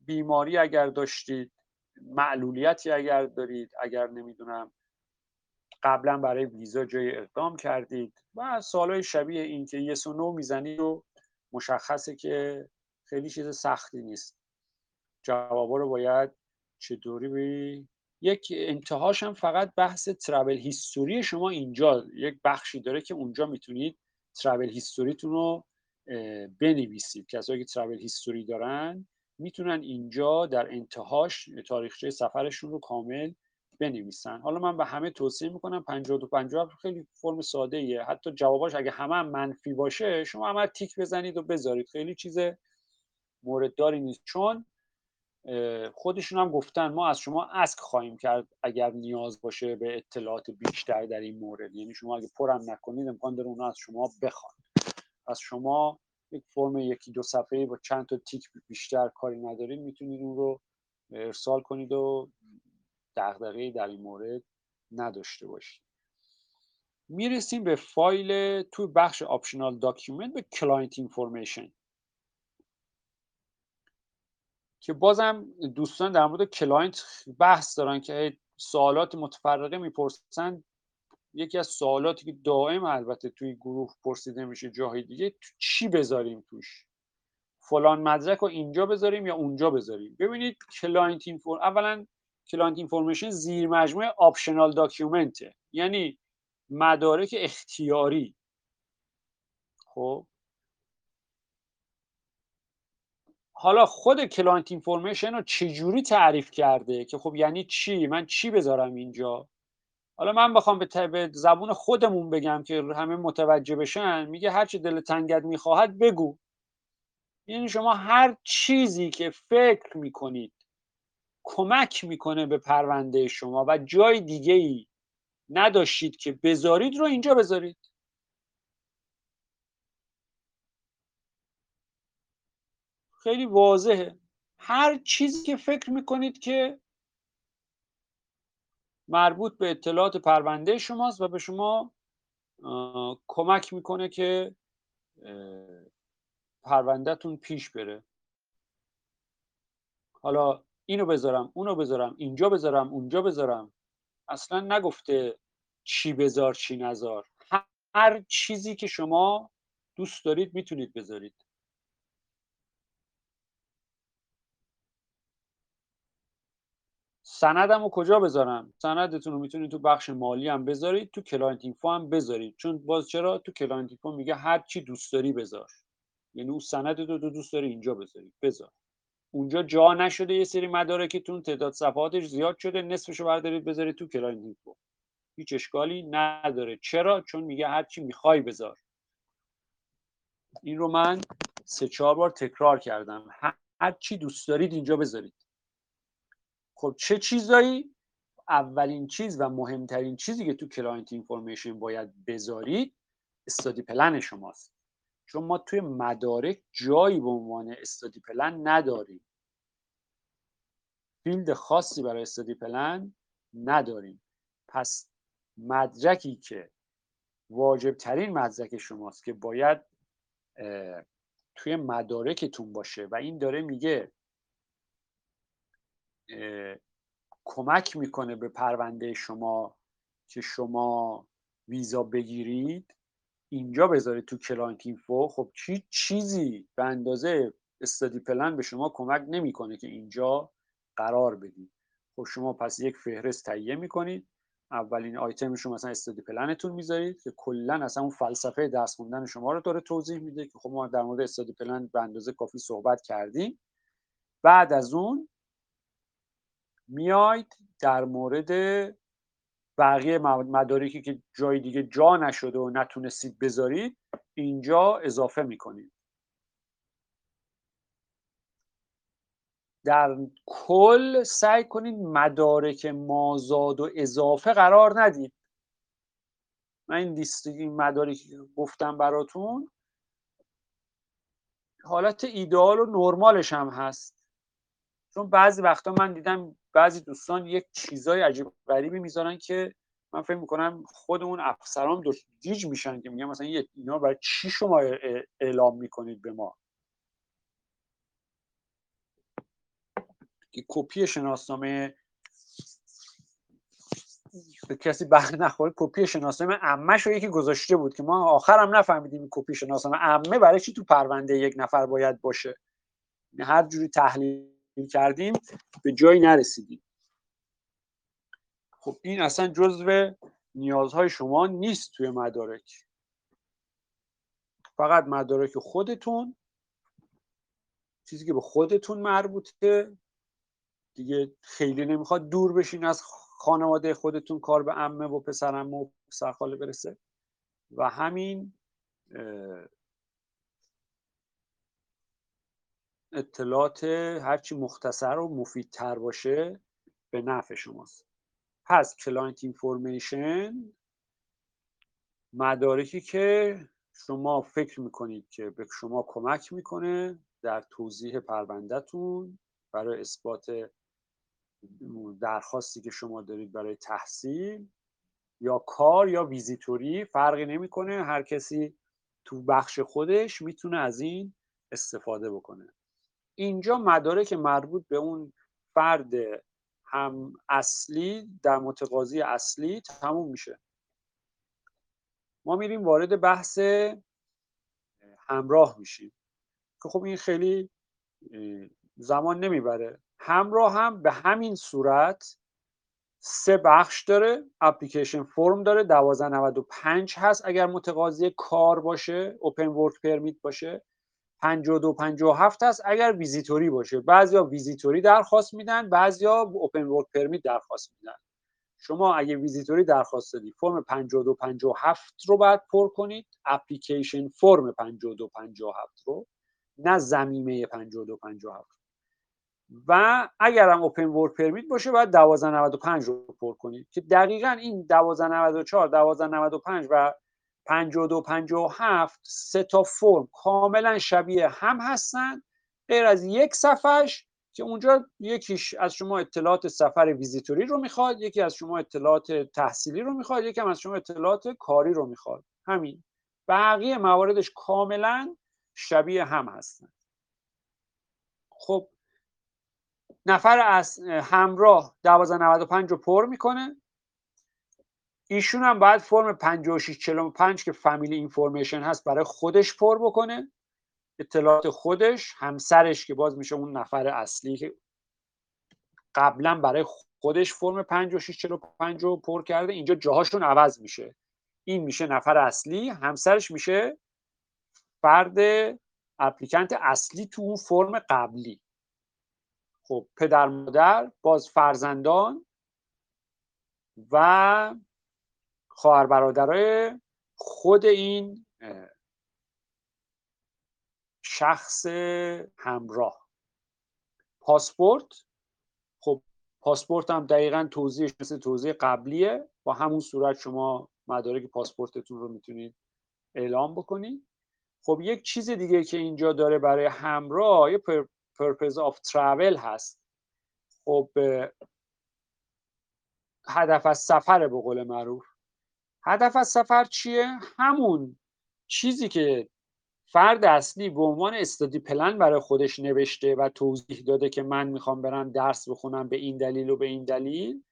بیماری اگر داشتید معلولیتی اگر دارید اگر نمی‌دونم قبلا برای ویزا جای اقدام کردید و سوالای شبیه این که yes و no می‌زنید و مشخصه که خیلی چیز سختی نیست. جوابا رو باید چطوری بی یک انتهاش هم فقط بحث ترابل هیستوری شما اینجا یک بخشی داره که اونجا می‌تونید ترابل هیستوریتون رو بنویسید. کسایی که ترابل هیستوری دارن می‌تونن اینجا در انتهاش تاریخچه سفرشون رو کامل بنویسن. حالا من به همه توصیه می‌کنم 52 50 خیلی فرم ساده ایه حتی جواباش اگه همه هم منفی باشه شما همه تیک بزنید و بذارید. خیلی چیز مورد داری نیست. چون خودشون هم گفتن ما از شما ask خواهیم کرد اگر نیاز باشه به اطلاعات بیشتر در این مورد. یعنی شما اگه پرم نکنید امکان داره اونا از شما بخوان. از شما یک فرم یکی دو صفحه با چند تا تیک بیشتر کاری ندارید می‌تونید اون رو ارسال کنید و دغدغه در این مورد نداشته باشید می‌رسیم به فایل توی بخش optional document به client information که بازم دوستان در مورد client بحث دارن که سوالات متفرقه می‌پرسن. یکی از سوالاتی که دائم البته توی گروه پرسیده میشه جاهای دیگه تو چی بذاریم توش؟ فلان مدرک رو اینجا بذاریم یا اونجا بذاریم؟ ببینید client infor اولا client information زیر مجموعه optional document ه. یعنی مدارک اختیاری. خب. حالا خود client information رو چجوری تعریف کرده؟ که خب یعنی چی؟ من چی بذارم اینجا؟ حالا من بخوام به, زبون خودمون بگم که همه متوجه بشن. میگه هر چی دل تنگت می‌خواهد بگو. یعنی شما هر چیزی که فکر می‌کنید کمک می‌کنه به پرونده شما و جای دیگه ای نداشتید که بذارید رو اینجا بذارید. خیلی واضحه. هر چیزی که فکر می‌کنید که مربوط به اطلاعات پرونده شماست و به شما کمک می‌کنه که پروندهتون پیش بره. حالا اینو بذارم اونو بذارم اینجا بذارم اونجا بذارم. اصلا نگفته چی بذار چی نذار. هر چیزی که شما دوست دارید می‌تونید بذارید. سندم رو کجا بذارم؟ سندتون رو می‌تونید تو بخش مالی هم بذارید تو client info هم بذارید. چون باز چرا؟ تو client info میگه هر چی دوست داری بذار. یعنی اون سند رو دوست داری اینجا بذارید. بذار. اونجا جا نشده یه سری مدارکتون تعداد صفحاتش زیاد شده نصفشو بردارید بذارید تو client info هیچ اشکالی نداره. چرا؟ چون میگه هر چی می‌خوای بذار. این رو من سه چهار بار تکرار کردم. هر چی دوست دارید اینجا بذارید. خب چه چیزایی؟ اولین چیز و مهمترین چیزی که تو client information باید بذارید study plan شماست. چون ما توی مدارک جایی به عنوان study plan نداریم. field خاصی برای study plan نداریم. پس مدرکی که واجب ترین مدرک شماست که باید توی مدارکتون باشه و این داره میگه کمک می‌کنه به پرونده شما که شما ویزا بگیرید. اینجا بذارید تو client info خب چی چیزی به اندازه study plan به شما کمک نمی‌کنه که اینجا قرار بدید خب شما پس یک فهرست تهیه می‌کنید اولین آیتمش رو مثلا study plan تون می‌ذارید که کلا اصلا اون فلسفه درس خوندن شما رو داره توضیح میده که خب ما در مورد study plan به اندازه کافی صحبت کردیم. بعد از اون میاید در مورد بقیه مدارکی که جای دیگه جا نشده و نتونستید بذارید اینجا اضافه می‌کنید. در کل سعی کنید مدارک مازاد و اضافه قرار ندید. من این لیست این مدارکی گفتم براتون حالت ایدئال و نرمالش هم هست. چون بعضی وقتا من دیدم بعضی دوستان یک چیزای عجیب غریبی می‌ذارن که من فکر می‌کنم خود اون افسران گیج میشن که میگن مثلا اینا برای چی شما اعلام می‌کنید به ما؟ که کپی شناسنامه به کسی بر نخوره کپی شناسنامه عمه رو یکی گذاشته بود که ما آخرم نفهمیدیم کپی شناسنامه عمه برای چی تو پرونده یک نفر باید باشه. هر جوری تحلیل کردیم به جایی نرسیدیم. خب این اصلا جزو نیازهای شما نیست توی مدارک. فقط مدارک خودتون چیزی که به خودتون مربوطه. دیگه خیلی نمی‌خواد دور بشین از خانواده خودتون کار به امه و پسرم و پسرخاله برسه. و همین اطلاعات هرچی مختصر و مفیدتر باشه به نفع شماست. پس client information مدارکی که شما فکر می‌کنید که به شما کمک می‌کنه در توضیح پرونده‌تون برای اثبات درخواستی که شما دارید برای تحصیل یا کار یا ویزیتوری فرقی نمی‌کنه. هر کسی تو بخش خودش می‌تونه از این استفاده بکنه. اینجا مدارک مربوط به اون فرد هم اصلی در متقاضی اصلی تموم میشه. ما میریم وارد بحث همراه میشیم. که خب این خیلی زمان نمی‌بره. همراه هم به همین صورت سه بخش داره. اپلیکیشن فرم داره. 1295 هست. اگر متقاضی کار باشه اوپن ورک پرمیت باشه 52 57 هست اگر ویزیتوری باشه بعضیا ویزیتوری درخواست میدن بعضیا open work permit درخواست میدن. شما اگه ویزیتوری درخواست دادی فرم 52 57 رو باید پر کنید. application form 52 57 رو نه ضمیمه 52 57 و اگر هم open work permit باشه باید 1295 رو پر کنید. که دقیقا این 1294 1295 و 52 57 سه تا فرم کاملا شبیه هم هستن. غیر از یک صفحش که اونجا یکیش از شما اطلاعات سفر ویزیتوری رو می‌خواد یکی از شما اطلاعات تحصیلی رو می‌خواد یکی از شما اطلاعات کاری رو می‌خواد. همین. بقیه مواردش کاملا شبیه هم هستن. خب نفر از همراه 1295 رو پر می‌کنه. ایشون هم باید فرم 5645 که فامیلی اینفورمیشن هست برای خودش پر بکنه. اطلاعات خودش همسرش که باز میشه اون نفر اصلی که قبلا برای خودش فرم 5645 رو پر کرده اینجا جاهاشون عوض میشه. این میشه نفر اصلی همسرش میشه فرد اپلیکنت اصلی تو اون فرم قبلی. خب پدر مادر باز فرزندان و خواهر برادرای خود این شخص همراه. پاسپورت خب پاسپورت هم دقیقا توضیحش مثل توضیح قبلیه. با همون صورت شما مدارک پاسپورتتون رو می‌تونید اعلام بکنید خب یک چیز دیگه که اینجا داره برای همراه یه purpose of travel هست. خب هدف از سفر به قول معروف. هدف از سفر چیه؟ همون چیزی که فرد اصلی به عنوان استادی پلن برای خودش نوشته و توضیح داده که من می‌خوام برم درس بخونم به این دلیل و به این دلیل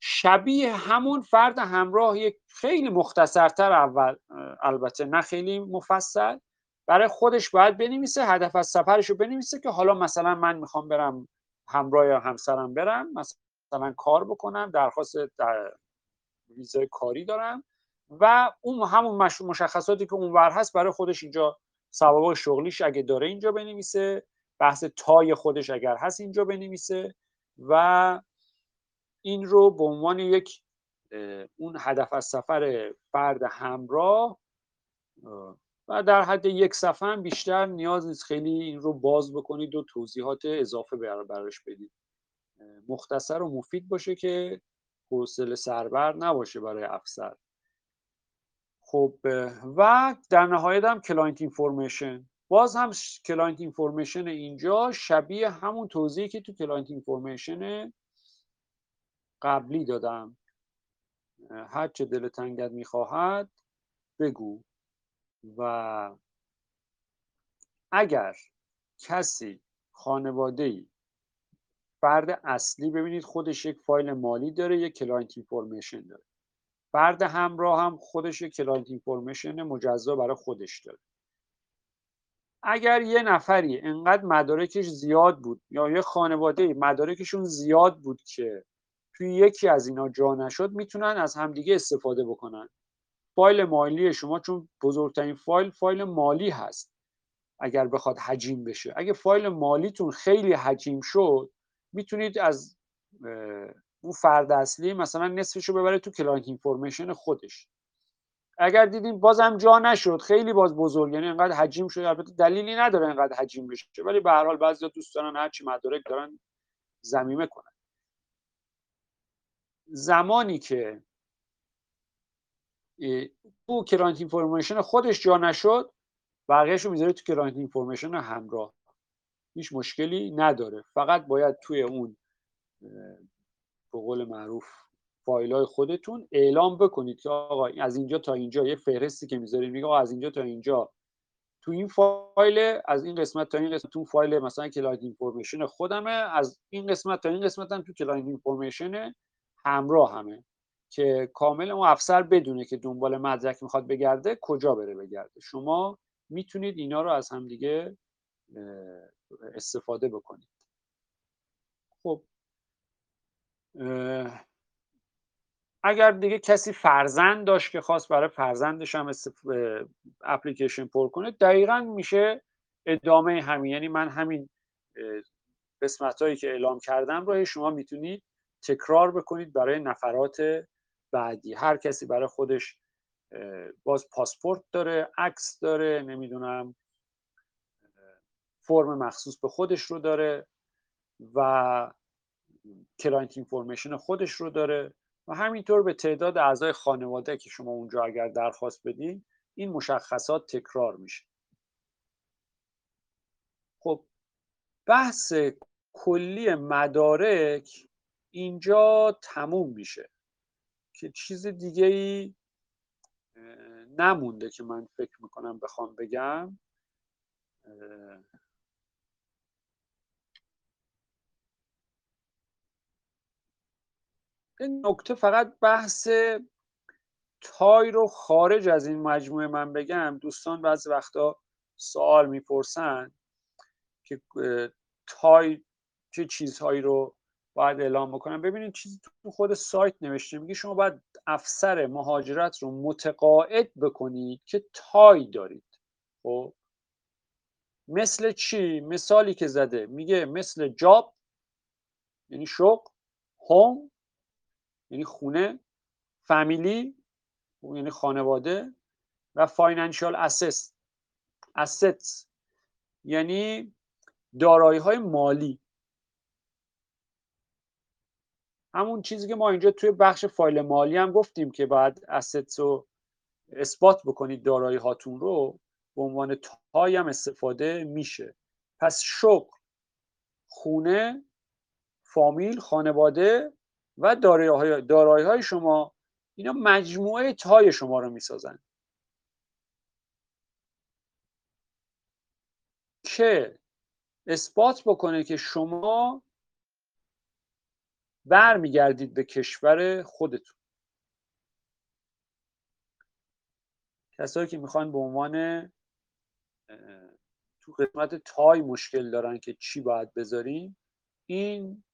شبیه همون فرد همراه یک خیلی مختصرتر اول البته نه خیلی مفصل برای خودش باید بنویسه هدف از سفرش رو بنویسه که حالا مثلا من می‌خوام برم همراه یا همسرم برم مثلا کار بکنم درخواست در ویزای کاری دارم و اون همون مشخصاتی که اونور هست برای خودش اینجا سوابق شغلیش اگه داره اینجا بنویسه بحث تای خودش اگر هست اینجا بنویسه و این رو به عنوان یک اون هدف از سفر فرد همراه و در حد یک صفحه هم بیشتر نیاز نیست. خیلی این رو باز بکنید و توضیحات اضافه براش بدید. مختصر و مفید باشه که حوصله سربر نباشه برای افسر. خب و در نهایت هم client information باز هم client information اینجا شبیه همون توضیحی که تو client information قبلی دادم. هر چه دل تنگت می‌خواهد بگو. و اگر کسی خانواده ای فرد اصلی ببینید خودش یک فایل مالی داره یک client information داره. فرد همراه هم خودش یک client information مجزا برای خودش داره. اگر یه نفری انقدر مدارکش زیاد بود یا یه خانواده مدارکشون زیاد بود که توی یکی از اینا جا نشد می‌تونن از همدیگه استفاده بکنن. فایل مالی شما چون بزرگترین فایل فایل مالی هست اگر بخواد حجیم بشه. اگه فایل مالیتون خیلی حجیم شد می‌تونید از اون فرد اصلی مثلا نصفش رو ببره تو client information خودش. اگر دیدیم بازم جا نشد خیلی باز بزرگ یعنی انقدر حجیم شده البته دلیلی نداره انقدر حجیم بشه ولی به هر حال بعضیا دوست دارن هرچی مدارک دارن ضمیمه کنن. زمانی که تو client information خودش جا نشد بقیه‌ش رو می‌ذاره تو client information همراه. هیچ مشکلی نداره. فقط باید توی اون به قول معروف فایل های خودتون اعلام بکنید که آقا از اینجا تا اینجا یه فهرستی که می‌ذارید میگه آقا از اینجا تا اینجا. تو این فایل از این قسمت تا این قسمت تو فایل مثلا client information خودمه از این قسمت تا این قسمت هم تو client information همراه همه. که کامل اون افسر بدونه که دنبال مدرک می‌خواد بگرده کجا بره بگرده. شما می‌تونید اینا رو از همدیگه استفاده بکنید. خب اگر دیگه کسی فرزند داشت که خواست برای فرزندش هم اپلیکیشن پر کنه دقیقا میشه ادامه همین. یعنی من همین قسمت هایی که اعلام کردم رو شما می‌تونید تکرار بکنید برای نفرات بعدی. هر کسی برای خودش باز پاسپورت داره عکس داره نمی‌دونم فرم مخصوص به خودش رو داره و client information خودش رو داره و همینطور به تعداد اعضای خانواده که شما اونجا اگر درخواست بدین این مشخصات تکرار میشه. خب بحث کلی مدارک اینجا تموم میشه که چیز دیگه ای نمونده که من فکر می‌کنم بخوام بگم. این نکته فقط بحث تای رو خارج از این مجموعه من بگم. دوستان بعضی وقتا سوال می‌پرسن که تای چه چیزهایی رو باید اعلام بکنم؟ ببینید چیزی تو خود سایت نوشته میگه شما باید افسر مهاجرت رو متقاعد بکنید که تای دارید. خب؟ مثل چی؟ مثالی که زده. میگه مثل جاب یعنی شغل هوم یعنی خونه فامیلی یعنی خانواده و financial asset asset یعنی دارایی های مالی. همون چیزی که ما اینجا توی بخش فایل مالی هم گفتیم که باید asset رو اثبات بکنید دارایی هاتون رو به عنوان tie هم استفاده میشه. پس شغل خونه فامیل خانواده و دارایی های شما اینا مجموعه تای شما رو می‌سازن. که اثبات بکنه که شما برمیگردید به کشور خودتون. کسایی که می‌خوان به عنوان تو قسمت تای مشکل دارن که چی باید بذاریم این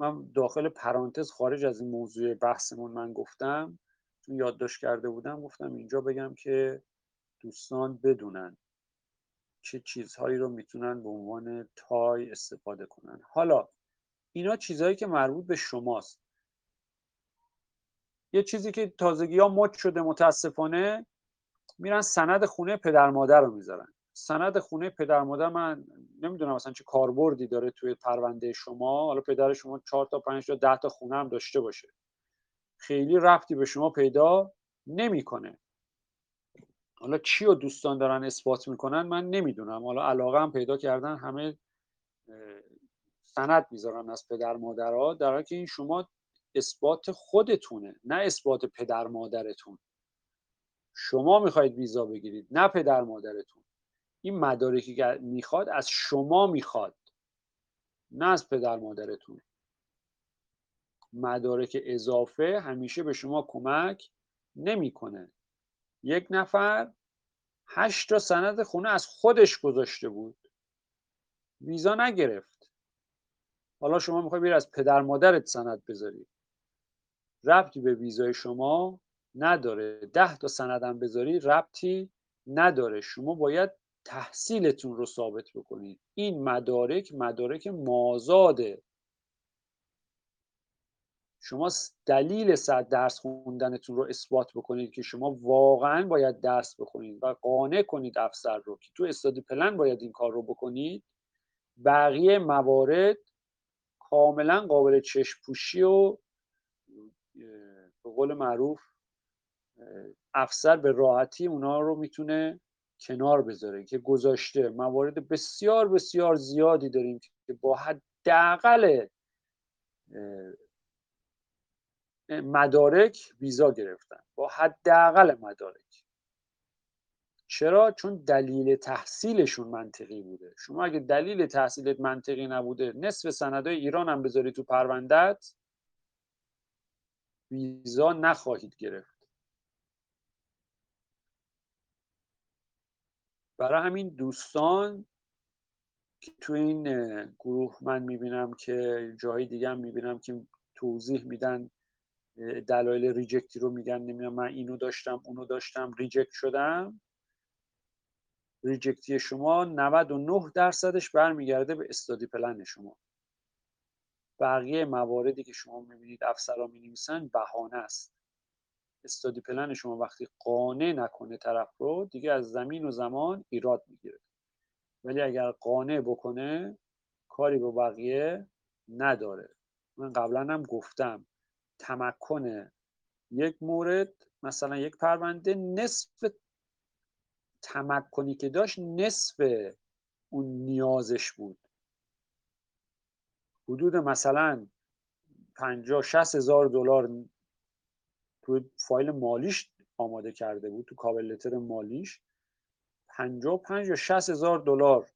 من داخل پرانتز خارج از این موضوع بحثمون من گفتم چون یادداشت کرده بودم گفتم اینجا بگم که دوستان بدونن چه چیزهایی رو می‌تونن به عنوان تای استفاده کنن. حالا اینا چیزهایی که مربوط به شماست. یه چیزی که تازگی ها مد شده متاسفانه میرن سند خونه پدر مادر رو می‌ذارن. سند خونه پدر مادر من نمی‌دونم مثلا چه کاربردی داره توی پرونده شما. حالا پدر شما چهار تا پنج تا ده تا خونه هم داشته باشه. خیلی رفتی به شما پیدا نمی‌کنه. حالا چی رو دوستان دارن اثبات می‌کنن من نمی‌دونم. حالا علاقه هم پیدا کردن همه سند می‌ذارن از پدر مادرها در حالی که این شما اثبات خودتونه نه اثبات پدر مادرتون. شما می‌خواید ویزا بگیرید نه پدر مادرتون. این مدارکی که می‌خواد از شما می‌خواد نه از پدر مادرتون. مدارک اضافه همیشه به شما کمک نمی‌کنه. یک نفر هشت تا سند خونه از خودش گذاشته بود. ویزا نگرفت. حالا شما می‌خوای بری از پدر مادرت سند بذاری. ربطی به ویزای شما نداره. ده تا سندم بذاری ربطی نداره. شما باید تحصیلتون رو ثابت بکنید. این مدارک مدارک مازاده. شما دلیل صد درس خوندنتون رو اثبات بکنید که شما واقعا باید درس بخونید و قانع کنید افسر رو که تو استادی پلن باید این کار رو بکنید. بقیه موارد کاملا قابل چشم پوشی و به قول معروف افسر به راحتی اونا رو می‌تونه کنار بذاره که گذاشته. موارد بسیار بسیار زیادی داریم که با حداقل مدارک ویزا گرفتن. با حداقل مدارک. چرا؟ چون دلیل تحصیلشون منطقی بوده. شما اگه دلیل تحصیلت منطقی نبوده نصف سندهای ایران هم بذاری تو پروندت ویزا نخواهید گرفت. برای همین دوستان که تو این گروه من می‌بینم که جایی دیگه هم می‌بینم که توضیح میدن دلایل reject ی رو میگن نمی‌دونم من اینو داشتم اونو داشتم reject شدم. reject ی شما 99 درصدش برمیگرده به study plan شما. بقیه مواردی که شما می‌بینید افسرا می نویسن بهانه است. استادی پلن شما وقتی قانع نکنه طرف رو دیگه از زمین و زمان ایراد می‌گیره. ولی اگر قانع بکنه کاری با بقیه نداره. من قبلا هم گفتم تمکن یک مورد مثلا یک پرونده نصف تمکنی که داشت نصف اون نیازش بود. حدود مثلا 50 60 هزار دلار تو فایل مالیش آماده کرده بود تو کابل لتر مالیش. 55 یا 60 هزار دلار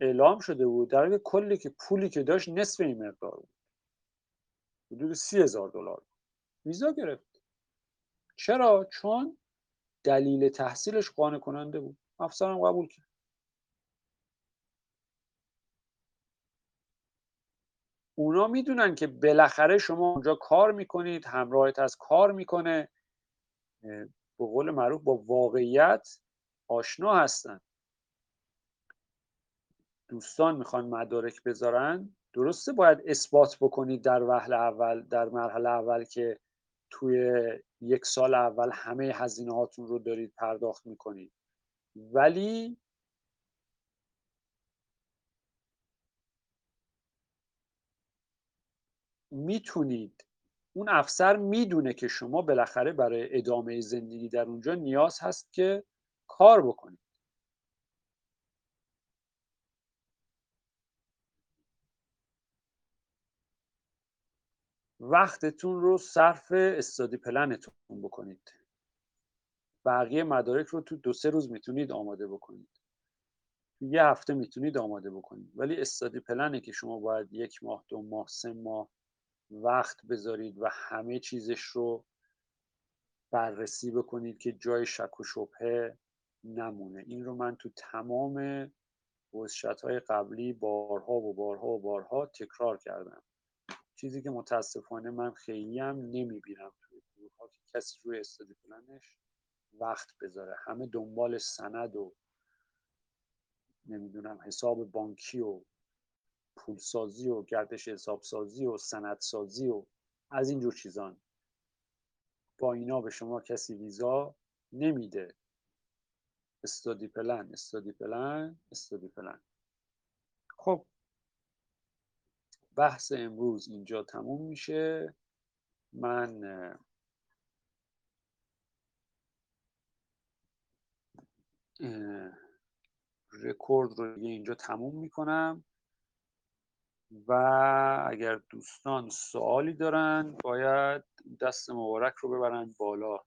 اعلام شده بود. در حالی کلی که پولی که داشت نصف این مقدار بود. حدود سی هزار دلار. ویزا گرفت. چرا؟ چون دلیل تحصیلش قانع کننده بود. افسرم قبول کرد. اونا می‌دونن که بالاخره شما اونجا کار می‌کنید همراهت از کار می‌کنه. به قول معروف با واقعیت آشنا هستن. دوستان می‌خوان مدارک بذارن. درسته باید اثبات بکنید در وهله اول در مرحله اول که توی یک سال اول همه هزینه هاتون رو دارید پرداخت می‌کنید. ولی می‌تونید. اون افسر می‌دونه که شما بالاخره برای ادامه زندگی در اونجا نیاز هست که کار بکنید. وقتتون رو صرف استادی پلنتون بکنید. بقیه مدارک رو تو دو سه روز می‌تونید آماده بکنید. یه هفته می‌تونید آماده بکنید. ولی استادی پلنه که شما باید یک ماه دو ماه سه ماه وقت بذارید و همه چیزش رو بررسی بکنید که جای شک و شبهه نمونه. این رو من تو تمام وزشت های قبلی بارها و بارها و بارها تکرار کردم. چیزی که متاسفانه من خیلی هم نمی‌بینم توی گروه ها که کسی روی استادی پلنش وقت بذاره. همه دنبال سند و نمی‌دونم حساب بانکی و پولسازی و گردش حسابسازی و سندسازی و از اینجور چیزان. با اینا به شما کسی ویزا نمیده. استادی پلن استادی پلن استادی پلن. خب بحث امروز اینجا تموم میشه. من رکورد رو اینجا تموم می‌کنم. و اگر دوستان سوالی دارن باید دست مبارک رو ببرن بالا.